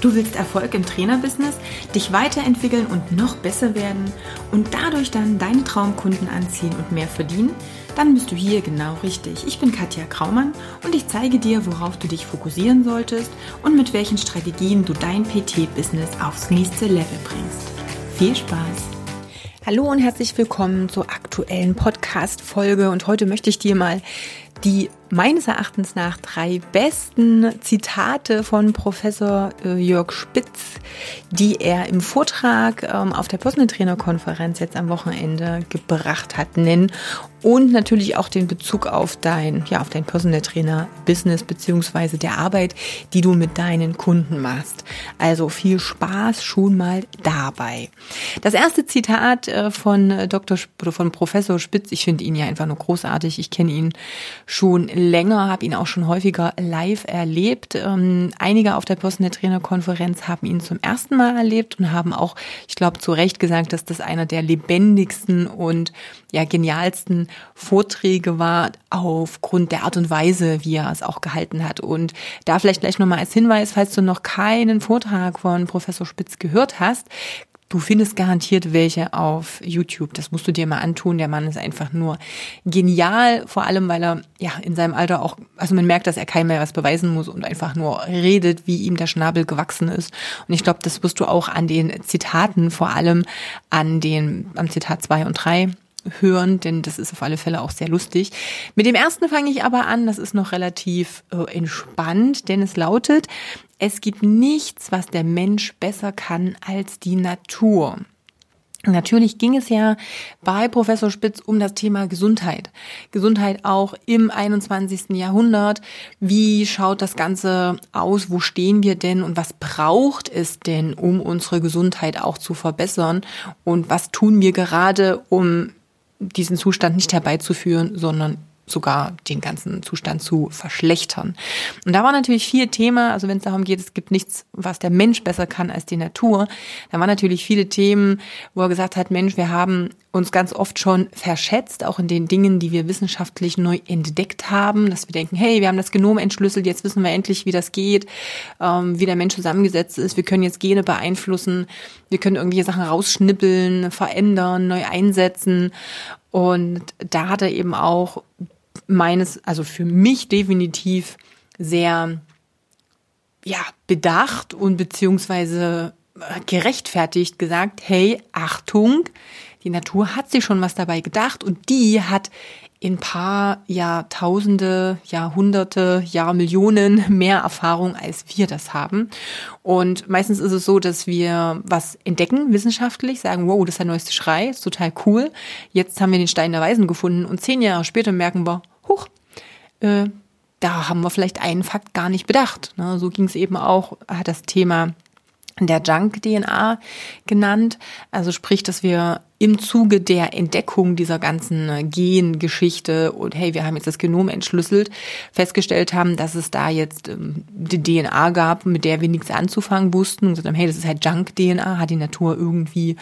Du willst Erfolg im Trainerbusiness, dich weiterentwickeln und noch besser werden und dadurch dann deine Traumkunden anziehen und mehr verdienen? Dann bist du hier genau richtig. Ich bin Katja Kraumann und ich zeige dir, worauf du dich fokussieren solltest und mit welchen Strategien du dein PT-Business aufs nächste Level bringst. Viel Spaß! Hallo und herzlich willkommen zur aktuellen Podcast-Folge und heute möchte ich dir mal die meines Erachtens nach drei besten Zitate von Professor äh, Jörg Spitz, die er im Vortrag ähm, auf der Personal Trainer Konferenz jetzt am Wochenende gebracht hat, nennen und natürlich auch den Bezug auf dein, ja, auf dein Personal Trainer Business beziehungsweise der Arbeit, die du mit deinen Kunden machst. Also viel Spaß schon mal dabei. Das erste Zitat äh, von Dr. oder von Professor Spitz, ich finde ihn ja einfach nur großartig. Ich kenne ihn schon länger, habe ihn auch schon häufiger live erlebt. Ähm, einige auf der Personal Trainer Konferenz haben ihn zum ersten Mal erlebt und haben auch, ich glaube, zu Recht gesagt, dass das einer der lebendigsten und ja genialsten Vorträge war aufgrund der Art und Weise, wie er es auch gehalten hat. Und da vielleicht gleich nochmal als Hinweis, falls du noch keinen Vortrag von Professor Spitz gehört hast, Du findest garantiert welche auf YouTube. Das musst du dir mal antun. Der Mann ist einfach nur genial, vor allem weil er ja in seinem Alter auch, also man merkt, dass er keinem mehr was beweisen muss und einfach nur redet, wie ihm der Schnabel gewachsen ist. Und ich glaube, das wirst du auch an den Zitaten, vor allem an den, am Zitat zwei und drei hören, denn das ist auf alle Fälle auch sehr lustig. Mit dem ersten fange ich aber an, das ist noch relativ äh, entspannt, denn es lautet, es gibt nichts, was der Mensch besser kann als die Natur. Natürlich ging es ja bei Professor Spitz um das Thema Gesundheit. Gesundheit auch im 21. Jahrhundert. Wie schaut das Ganze aus? Wo stehen wir denn? Und was braucht es denn, um unsere Gesundheit auch zu verbessern? Und was tun wir gerade, um diesen Zustand nicht herbeizuführen, sondern sogar den ganzen Zustand zu verschlechtern. Und da war natürlich viel Thema, also wenn es darum geht, es gibt nichts, was der Mensch besser kann als die Natur, da waren natürlich viele Themen, wo er gesagt hat, Mensch, wir haben uns ganz oft schon verschätzt, auch in den Dingen, die wir wissenschaftlich neu entdeckt haben, dass wir denken, hey, wir haben das Genom entschlüsselt, jetzt wissen wir endlich, wie das geht, ähm, wie der Mensch zusammengesetzt ist, wir können jetzt Gene beeinflussen, wir können irgendwelche Sachen rausschnippeln, verändern, neu einsetzen. Und da hat er eben auch meines, also für mich definitiv sehr, ja, bedacht und beziehungsweise gerechtfertigt gesagt, hey, Achtung, die Natur hat sich schon was dabei gedacht und die hat in paar Jahrtausende, Jahrhunderte, Jahrmillionen mehr Erfahrung, als wir das haben. Und meistens ist es so, dass wir was entdecken wissenschaftlich, sagen, wow, das ist der neueste Schrei, ist total cool. Jetzt haben wir den Stein der Weisen gefunden und zehn Jahre später merken wir, huch, äh, da haben wir vielleicht einen Fakt gar nicht bedacht. Ne? So ging es eben auch, hat das Thema der Junk-DNA genannt. Also sprich, dass wir im Zuge der Entdeckung dieser ganzen äh, Gengeschichte und hey, wir haben jetzt das Genom entschlüsselt, festgestellt haben, dass es da jetzt ähm, die DNA gab, mit der wir nichts anzufangen wussten und gesagt haben, hey, das ist halt Junk-DNA, hat die Natur irgendwie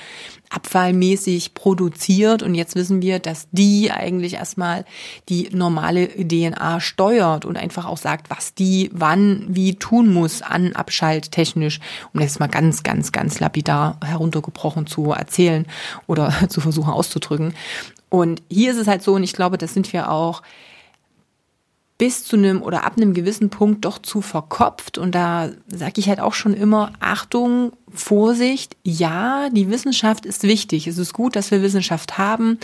abfallmäßig produziert und jetzt wissen wir, dass die eigentlich erstmal die normale DNA steuert und einfach auch sagt, was die wann wie tun muss an Abschalttechnisch, um das mal ganz, ganz, ganz lapidar heruntergebrochen zu erzählen oder zu versuchen auszudrücken. Und hier ist es halt so, und ich glaube, das sind wir auch bis zu einem oder ab einem gewissen Punkt doch zu verkopft. Und da sage ich halt auch schon immer, Achtung, Vorsicht, ja, die Wissenschaft ist wichtig. Es ist gut, dass wir Wissenschaft haben.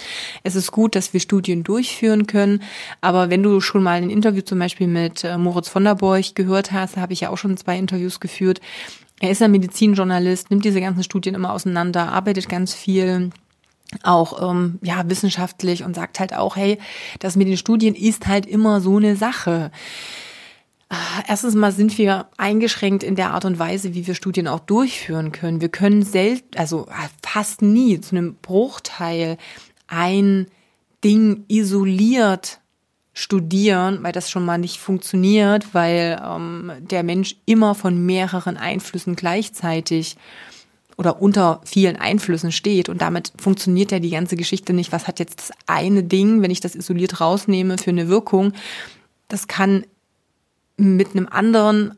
Es ist gut, dass wir Studien durchführen können. Aber wenn du schon mal ein Interview zum Beispiel mit äh, Moritz von der Borch gehört hast, habe ich ja auch schon zwei Interviews geführt. Er ist ein Medizinjournalist, nimmt diese ganzen Studien immer auseinander, arbeitet ganz viel auch ähm, ja wissenschaftlich und sagt halt auch, hey, das mit den Studien ist halt immer so eine Sache. Ah, erstens mal sind wir eingeschränkt in der Art und Weise, wie wir Studien auch durchführen können. Wir können selten, also fast nie zu einem Bruchteil ein Ding isoliert studieren, weil das schon mal nicht funktioniert, weil ähm, der Mensch immer von mehreren Einflüssen gleichzeitig oder unter vielen Einflüssen steht und damit funktioniert ja die ganze Geschichte nicht. Was hat jetzt das eine Ding, wenn ich das isoliert rausnehme, für eine Wirkung? Das kann mit einem anderen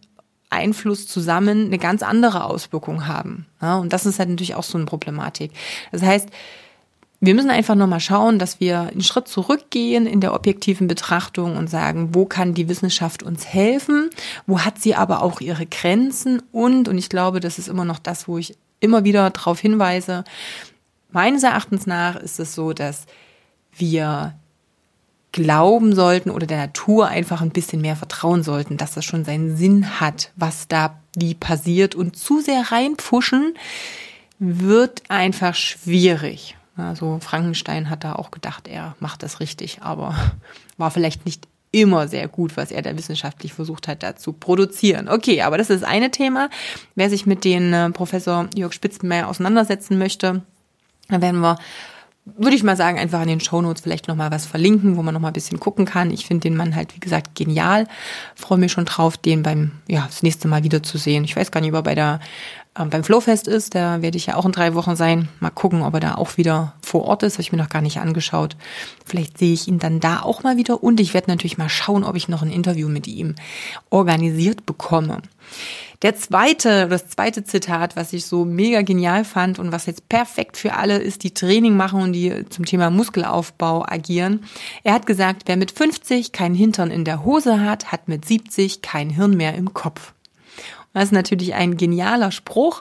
Einfluss zusammen eine ganz andere Auswirkung haben. Ja, und das ist halt natürlich auch so eine Problematik. Das heißt, wir müssen einfach nochmal schauen, dass wir einen Schritt zurückgehen in der objektiven Betrachtung und sagen, wo kann die Wissenschaft uns helfen, wo hat sie aber auch ihre Grenzen und, und ich glaube, das ist immer noch das, wo ich immer wieder darauf hinweise, meines Erachtens nach ist es so, dass wir glauben sollten oder der Natur einfach ein bisschen mehr vertrauen sollten, dass das schon seinen Sinn hat, was da wie passiert und zu sehr reinpfuschen wird einfach schwierig. Also Frankenstein hat da auch gedacht, er macht das richtig, aber war vielleicht nicht immer sehr gut, was er da wissenschaftlich versucht hat, da zu produzieren. Okay, aber das ist das eine Thema. Wer sich mit den äh, Professor Jörg Spitzenmeier auseinandersetzen möchte, dann werden wir würde ich mal sagen, einfach an den Shownotes vielleicht nochmal was verlinken, wo man nochmal ein bisschen gucken kann. Ich finde den Mann halt, wie gesagt, genial. Freue mich schon drauf, den beim, ja, das nächste Mal wiederzusehen. Ich weiß gar nicht, ob er bei der, beim Flowfest ist. Da werde ich ja auch in drei Wochen sein. Mal gucken, ob er da auch wieder vor Ort ist. Habe ich mir noch gar nicht angeschaut. Vielleicht sehe ich ihn dann da auch mal wieder. Und ich werde natürlich mal schauen, ob ich noch ein Interview mit ihm organisiert bekomme. Der zweite, das zweite Zitat, was ich so mega genial fand und was jetzt perfekt für alle ist, die Training machen und die zum Thema Muskelaufbau agieren. Er hat gesagt, wer mit 50 keinen Hintern in der Hose hat, hat mit 70 kein Hirn mehr im Kopf. Das ist natürlich ein genialer Spruch,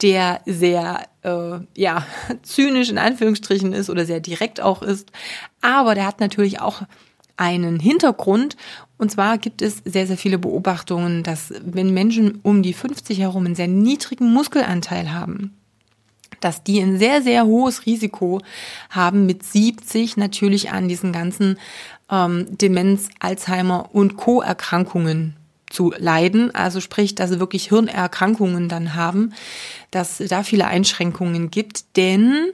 der sehr äh, ja zynisch in Anführungsstrichen ist oder sehr direkt auch ist, aber der hat natürlich auch einen Hintergrund. Und zwar gibt es sehr, sehr viele Beobachtungen, dass wenn Menschen um die 50 herum einen sehr niedrigen Muskelanteil haben, dass die ein sehr, sehr hohes Risiko haben, mit 70 natürlich an diesen ganzen ähm, Demenz, Alzheimer und Co-Erkrankungen zu leiden. Also sprich, dass sie wirklich Hirnerkrankungen dann haben, dass da viele Einschränkungen gibt, denn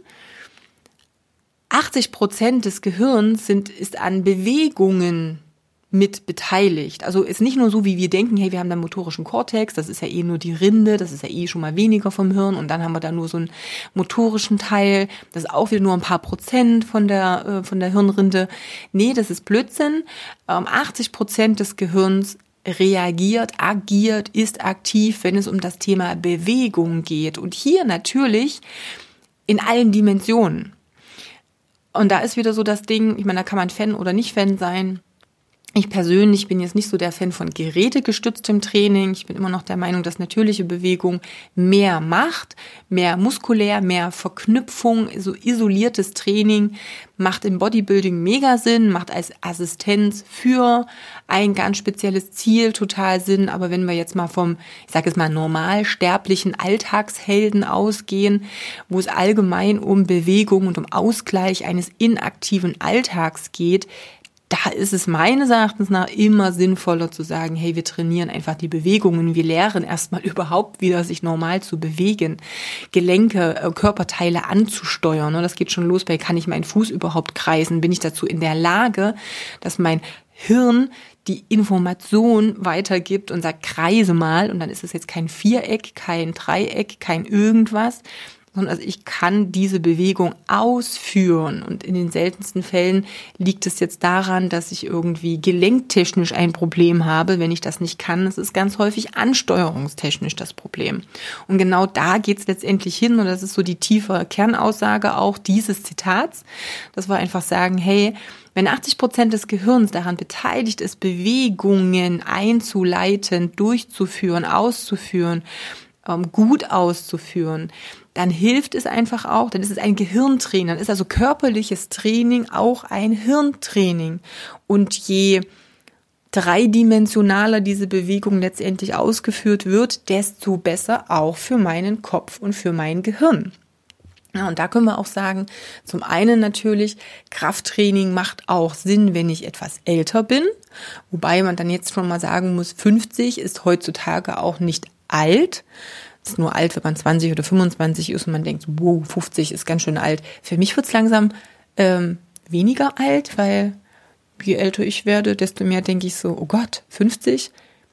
80 Prozent des Gehirns sind, ist an Bewegungen mit beteiligt. Also ist nicht nur so, wie wir denken, hey, wir haben da motorischen Kortex, das ist ja eh nur die Rinde, das ist ja eh schon mal weniger vom Hirn und dann haben wir da nur so einen motorischen Teil, das ist auch wieder nur ein paar Prozent von der, äh, von der Hirnrinde. Nee, das ist Blödsinn. 80 ähm, Prozent des Gehirns reagiert, agiert, ist aktiv, wenn es um das Thema Bewegung geht. Und hier natürlich in allen Dimensionen. Und da ist wieder so das Ding, ich meine, da kann man Fan oder nicht Fan sein. Ich persönlich bin jetzt nicht so der Fan von gerätegestütztem Training. Ich bin immer noch der Meinung, dass natürliche Bewegung mehr macht, mehr muskulär, mehr Verknüpfung, so isoliertes Training macht im Bodybuilding mega Sinn, macht als Assistenz für ein ganz spezielles Ziel total Sinn. Aber wenn wir jetzt mal vom, ich sage jetzt mal, normalsterblichen Alltagshelden ausgehen, wo es allgemein um Bewegung und um Ausgleich eines inaktiven Alltags geht, da ist es meines Erachtens nach immer sinnvoller zu sagen, hey, wir trainieren einfach die Bewegungen, wir lehren erstmal überhaupt wieder, sich normal zu bewegen, Gelenke, äh, Körperteile anzusteuern. Ne? Das geht schon los bei, kann ich meinen Fuß überhaupt kreisen? Bin ich dazu in der Lage, dass mein Hirn die Information weitergibt und sagt, kreise mal, und dann ist es jetzt kein Viereck, kein Dreieck, kein irgendwas, sondern also ich kann diese Bewegung ausführen. Und in den seltensten Fällen liegt es jetzt daran, dass ich irgendwie gelenktechnisch ein Problem habe, wenn ich das nicht kann. Es ist ganz häufig ansteuerungstechnisch das Problem. Und genau da geht es letztendlich hin. Und das ist so die tiefe Kernaussage auch dieses Zitats, dass wir einfach sagen, hey, wenn 80 Prozent des Gehirns daran beteiligt ist, Bewegungen einzuleiten, durchzuführen, auszuführen, ähm, gut auszuführen, dann hilft es einfach auch, dann ist es ein Gehirntraining, dann ist also körperliches Training auch ein Hirntraining. Und je dreidimensionaler diese Bewegung letztendlich ausgeführt wird, desto besser auch für meinen Kopf und für mein Gehirn. Ja, und da können wir auch sagen, zum einen natürlich, Krafttraining macht auch Sinn, wenn ich etwas älter bin. Wobei man dann jetzt schon mal sagen muss, 50 ist heutzutage auch nicht alt ist nur alt, wenn man 20 oder 25 ist und man denkt, wow, 50 ist ganz schön alt. Für mich wird es langsam ähm, weniger alt, weil je älter ich werde, desto mehr denke ich so, oh Gott, 50?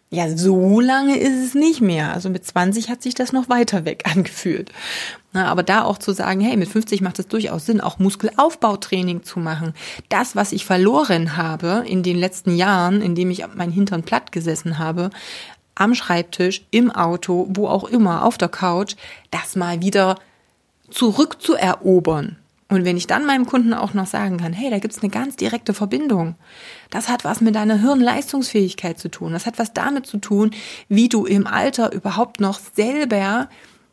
Ja, so lange ist es nicht mehr. Also mit 20 hat sich das noch weiter weg angefühlt. Na, aber da auch zu sagen, hey, mit 50 macht es durchaus Sinn, auch Muskelaufbautraining zu machen. Das, was ich verloren habe in den letzten Jahren, in dem ich mein Hintern platt gesessen habe, am Schreibtisch, im Auto, wo auch immer, auf der Couch, das mal wieder zurückzuerobern. Und wenn ich dann meinem Kunden auch noch sagen kann, hey, da gibt's eine ganz direkte Verbindung. Das hat was mit deiner Hirnleistungsfähigkeit zu tun. Das hat was damit zu tun, wie du im Alter überhaupt noch selber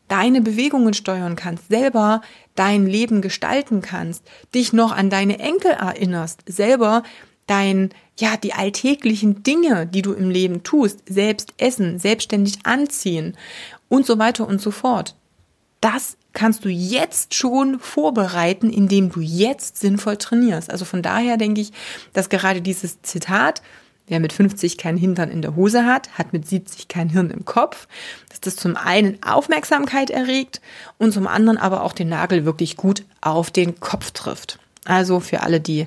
deine Bewegungen steuern kannst, selber dein Leben gestalten kannst, dich noch an deine Enkel erinnerst, selber dein, ja, die alltäglichen Dinge, die du im Leben tust, selbst essen, selbstständig anziehen und so weiter und so fort. Das kannst du jetzt schon vorbereiten, indem du jetzt sinnvoll trainierst. Also von daher denke ich, dass gerade dieses Zitat, wer mit 50 kein Hintern in der Hose hat, hat mit 70 kein Hirn im Kopf, dass das zum einen Aufmerksamkeit erregt und zum anderen aber auch den Nagel wirklich gut auf den Kopf trifft. Also für alle, die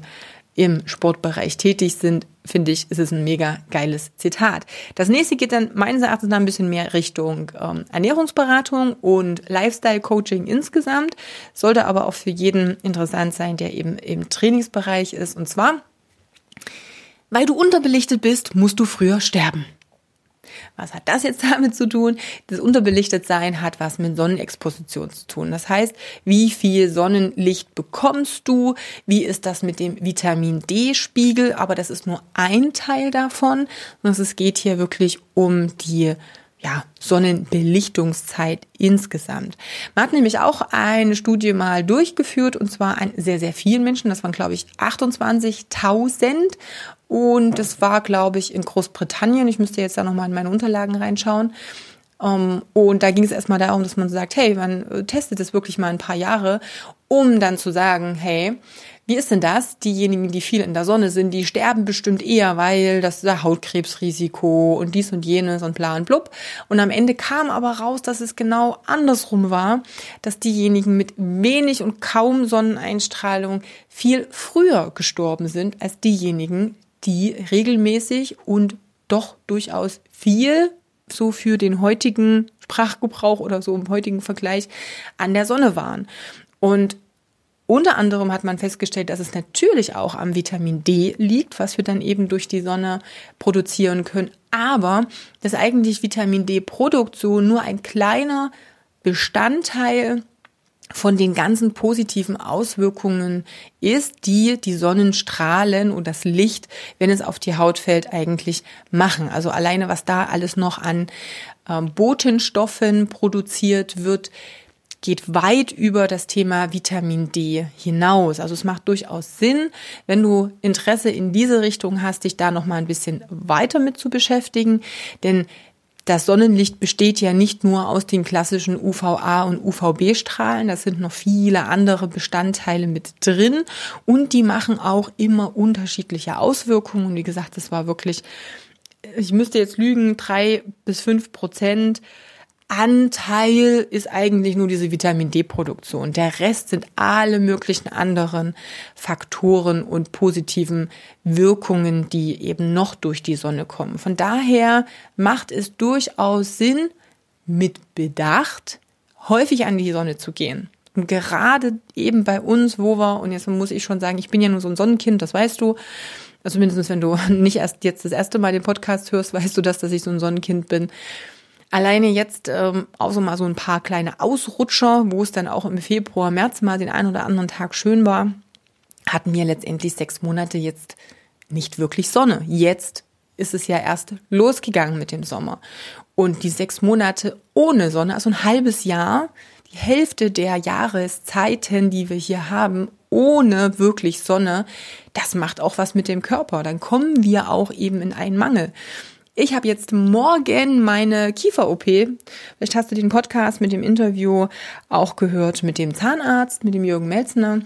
im Sportbereich tätig sind, finde ich, ist es ein mega geiles Zitat. Das nächste geht dann meines Erachtens nach ein bisschen mehr Richtung ähm, Ernährungsberatung und Lifestyle-Coaching insgesamt, sollte aber auch für jeden interessant sein, der eben im Trainingsbereich ist. Und zwar, weil du unterbelichtet bist, musst du früher sterben. Was hat das jetzt damit zu tun? Das Unterbelichtetsein hat was mit Sonnenexposition zu tun. Das heißt, wie viel Sonnenlicht bekommst du? Wie ist das mit dem Vitamin D-Spiegel? Aber das ist nur ein Teil davon. es geht hier wirklich um die ja, Sonnenbelichtungszeit insgesamt. Man hat nämlich auch eine Studie mal durchgeführt und zwar an sehr, sehr vielen Menschen. Das waren, glaube ich, 28.000 und das war, glaube ich, in Großbritannien. Ich müsste jetzt da nochmal in meine Unterlagen reinschauen. Ähm, und da ging es erstmal darum, dass man sagt, hey, man äh, testet es wirklich mal ein paar Jahre, um dann zu sagen, hey, wie ist denn das? Diejenigen, die viel in der Sonne sind, die sterben bestimmt eher, weil das ist Hautkrebsrisiko und dies und jenes und bla und blub. Und am Ende kam aber raus, dass es genau andersrum war, dass diejenigen mit wenig und kaum Sonneneinstrahlung viel früher gestorben sind als diejenigen, die regelmäßig und doch durchaus viel so für den heutigen Sprachgebrauch oder so im heutigen Vergleich an der Sonne waren. Und unter anderem hat man festgestellt, dass es natürlich auch am Vitamin D liegt, was wir dann eben durch die Sonne produzieren können, aber dass eigentlich Vitamin D-Produktion nur ein kleiner Bestandteil von den ganzen positiven Auswirkungen ist, die die Sonnenstrahlen und das Licht, wenn es auf die Haut fällt, eigentlich machen. Also alleine, was da alles noch an ähm, Botenstoffen produziert wird, geht weit über das Thema Vitamin D hinaus. Also es macht durchaus Sinn, wenn du Interesse in diese Richtung hast, dich da noch mal ein bisschen weiter mit zu beschäftigen, denn das Sonnenlicht besteht ja nicht nur aus den klassischen UVA und UVB-Strahlen, das sind noch viele andere Bestandteile mit drin und die machen auch immer unterschiedliche Auswirkungen. Und wie gesagt, das war wirklich, ich müsste jetzt lügen, drei bis fünf Prozent Anteil ist eigentlich nur diese Vitamin D-Produktion. Der Rest sind alle möglichen anderen Faktoren und positiven Wirkungen, die eben noch durch die Sonne kommen. Von daher macht es durchaus Sinn, mit Bedacht häufig an die Sonne zu gehen. Und gerade eben bei uns, wo wir, und jetzt muss ich schon sagen, ich bin ja nur so ein Sonnenkind, das weißt du, also mindestens wenn du nicht erst jetzt das erste Mal den Podcast hörst, weißt du das, dass ich so ein Sonnenkind bin. Alleine jetzt ähm, auch so mal so ein paar kleine Ausrutscher, wo es dann auch im Februar, März mal den einen oder anderen Tag schön war, hatten wir letztendlich sechs Monate jetzt nicht wirklich Sonne. Jetzt ist es ja erst losgegangen mit dem Sommer. Und die sechs Monate ohne Sonne, also ein halbes Jahr, die Hälfte der Jahreszeiten, die wir hier haben, ohne wirklich Sonne, das macht auch was mit dem Körper. Dann kommen wir auch eben in einen Mangel. Ich habe jetzt morgen meine Kiefer-OP. Vielleicht hast du den Podcast mit dem Interview auch gehört mit dem Zahnarzt, mit dem Jürgen Melzner.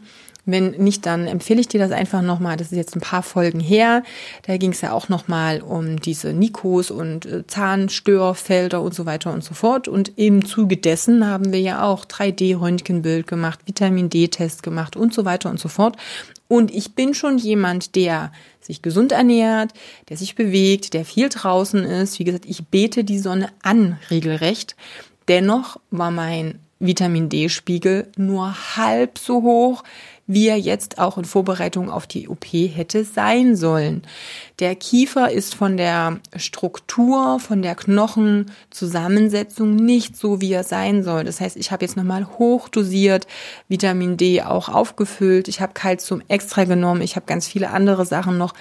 Wenn nicht, dann empfehle ich dir das einfach nochmal. Das ist jetzt ein paar Folgen her. Da ging es ja auch nochmal um diese Nikos und äh, Zahnstörfelder und so weiter und so fort. Und im Zuge dessen haben wir ja auch 3D-Röntgenbild gemacht, Vitamin D-Test gemacht und so weiter und so fort. Und ich bin schon jemand, der sich gesund ernährt, der sich bewegt, der viel draußen ist. Wie gesagt, ich bete die Sonne an regelrecht. Dennoch war mein Vitamin D-Spiegel nur halb so hoch, wie er jetzt auch in Vorbereitung auf die OP hätte sein sollen. Der Kiefer ist von der Struktur, von der Knochenzusammensetzung nicht so, wie er sein soll. Das heißt, ich habe jetzt nochmal hochdosiert Vitamin D auch aufgefüllt. Ich habe Kalzium extra genommen. Ich habe ganz viele andere Sachen noch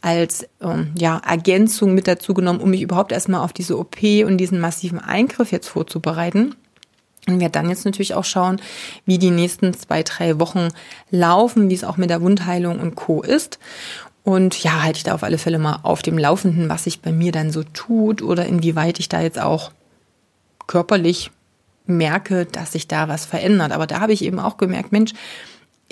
als ähm, ja, Ergänzung mit dazu genommen, um mich überhaupt erstmal auf diese OP und diesen massiven Eingriff jetzt vorzubereiten. Und werde dann jetzt natürlich auch schauen, wie die nächsten zwei, drei Wochen laufen, wie es auch mit der Wundheilung und Co. ist. Und ja, halte ich da auf alle Fälle mal auf dem Laufenden, was sich bei mir dann so tut oder inwieweit ich da jetzt auch körperlich merke, dass sich da was verändert. Aber da habe ich eben auch gemerkt, Mensch,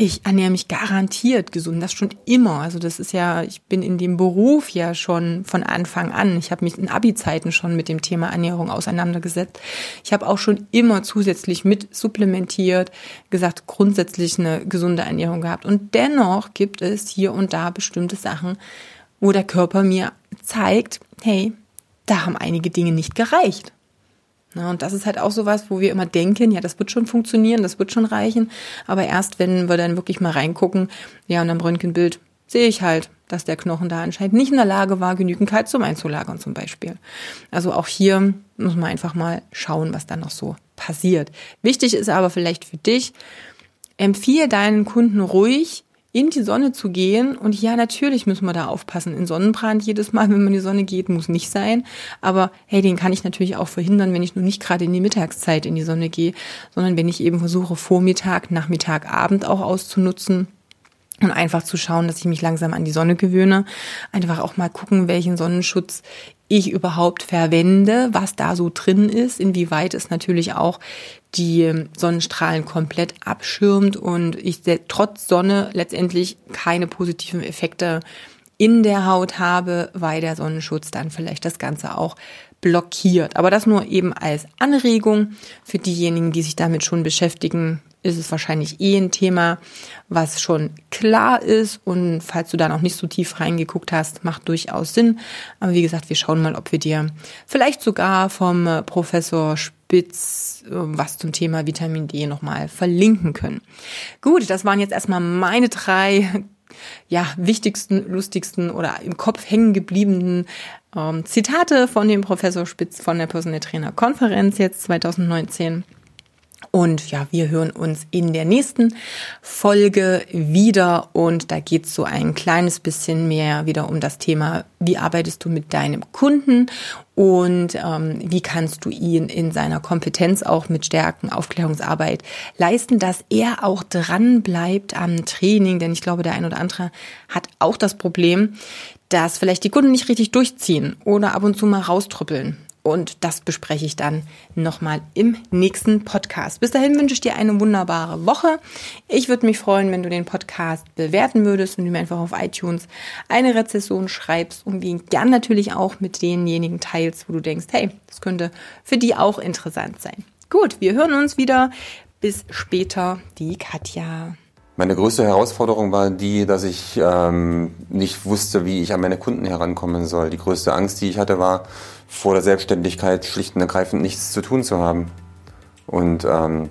ich ernähre mich garantiert gesund, das schon immer. Also das ist ja, ich bin in dem Beruf ja schon von Anfang an. Ich habe mich in Abi-Zeiten schon mit dem Thema Ernährung auseinandergesetzt. Ich habe auch schon immer zusätzlich mit supplementiert, gesagt, grundsätzlich eine gesunde Ernährung gehabt. Und dennoch gibt es hier und da bestimmte Sachen, wo der Körper mir zeigt, hey, da haben einige Dinge nicht gereicht. Ja, und das ist halt auch sowas, wo wir immer denken, ja, das wird schon funktionieren, das wird schon reichen. Aber erst wenn wir dann wirklich mal reingucken, ja, und am Röntgenbild sehe ich halt, dass der Knochen da anscheinend nicht in der Lage war, genügend Kalzium einzulagern zum Beispiel. Also auch hier muss man einfach mal schauen, was da noch so passiert. Wichtig ist aber vielleicht für dich, empfiehl deinen Kunden ruhig, in die Sonne zu gehen. Und ja, natürlich müssen wir da aufpassen. In Sonnenbrand jedes Mal, wenn man in die Sonne geht, muss nicht sein. Aber hey, den kann ich natürlich auch verhindern, wenn ich nur nicht gerade in die Mittagszeit in die Sonne gehe, sondern wenn ich eben versuche, Vormittag, Nachmittag, Abend auch auszunutzen. Und einfach zu schauen, dass ich mich langsam an die Sonne gewöhne. Einfach auch mal gucken, welchen Sonnenschutz ich überhaupt verwende, was da so drin ist, inwieweit es natürlich auch die Sonnenstrahlen komplett abschirmt und ich trotz Sonne letztendlich keine positiven Effekte in der Haut habe, weil der Sonnenschutz dann vielleicht das Ganze auch blockiert. Aber das nur eben als Anregung für diejenigen, die sich damit schon beschäftigen ist es wahrscheinlich eh ein Thema, was schon klar ist. Und falls du da noch nicht so tief reingeguckt hast, macht durchaus Sinn. Aber wie gesagt, wir schauen mal, ob wir dir vielleicht sogar vom äh, Professor Spitz äh, was zum Thema Vitamin D nochmal verlinken können. Gut, das waren jetzt erstmal meine drei ja, wichtigsten, lustigsten oder im Kopf hängen gebliebenen ähm, Zitate von dem Professor Spitz von der Personal Trainer Konferenz jetzt 2019. Und ja, wir hören uns in der nächsten Folge wieder. Und da geht es so ein kleines bisschen mehr wieder um das Thema, wie arbeitest du mit deinem Kunden? Und ähm, wie kannst du ihn in seiner Kompetenz auch mit Stärken, Aufklärungsarbeit leisten, dass er auch dran bleibt am Training, denn ich glaube, der ein oder andere hat auch das Problem, dass vielleicht die Kunden nicht richtig durchziehen oder ab und zu mal raustrüppeln. Und das bespreche ich dann nochmal im nächsten Podcast. Bis dahin wünsche ich dir eine wunderbare Woche. Ich würde mich freuen, wenn du den Podcast bewerten würdest und du mir einfach auf iTunes eine Rezession schreibst und den gern natürlich auch mit denjenigen teilst, wo du denkst, hey, das könnte für die auch interessant sein. Gut, wir hören uns wieder. Bis später, die Katja. Meine größte Herausforderung war die, dass ich ähm, nicht wusste, wie ich an meine Kunden herankommen soll. Die größte Angst, die ich hatte, war, vor der Selbstständigkeit schlicht und ergreifend nichts zu tun zu haben. Und ähm,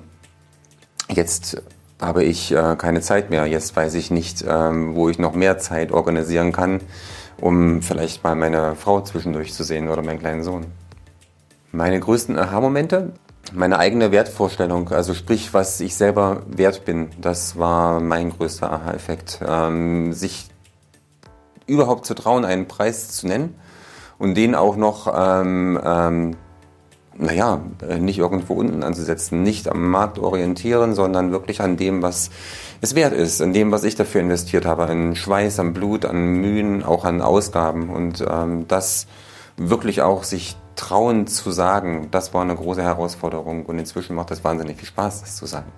jetzt habe ich äh, keine Zeit mehr. Jetzt weiß ich nicht, ähm, wo ich noch mehr Zeit organisieren kann, um vielleicht mal meine Frau zwischendurch zu sehen oder meinen kleinen Sohn. Meine größten Aha-Momente, meine eigene Wertvorstellung, also sprich, was ich selber wert bin, das war mein größter Aha-Effekt. Ähm, sich überhaupt zu trauen, einen Preis zu nennen und den auch noch, ähm, ähm, naja, äh, nicht irgendwo unten anzusetzen, nicht am Markt orientieren, sondern wirklich an dem, was es wert ist, an dem, was ich dafür investiert habe, an Schweiß, an Blut, an Mühen, auch an Ausgaben und ähm, das wirklich auch sich trauen zu sagen, das war eine große Herausforderung und inzwischen macht es wahnsinnig viel Spaß, das zu sagen.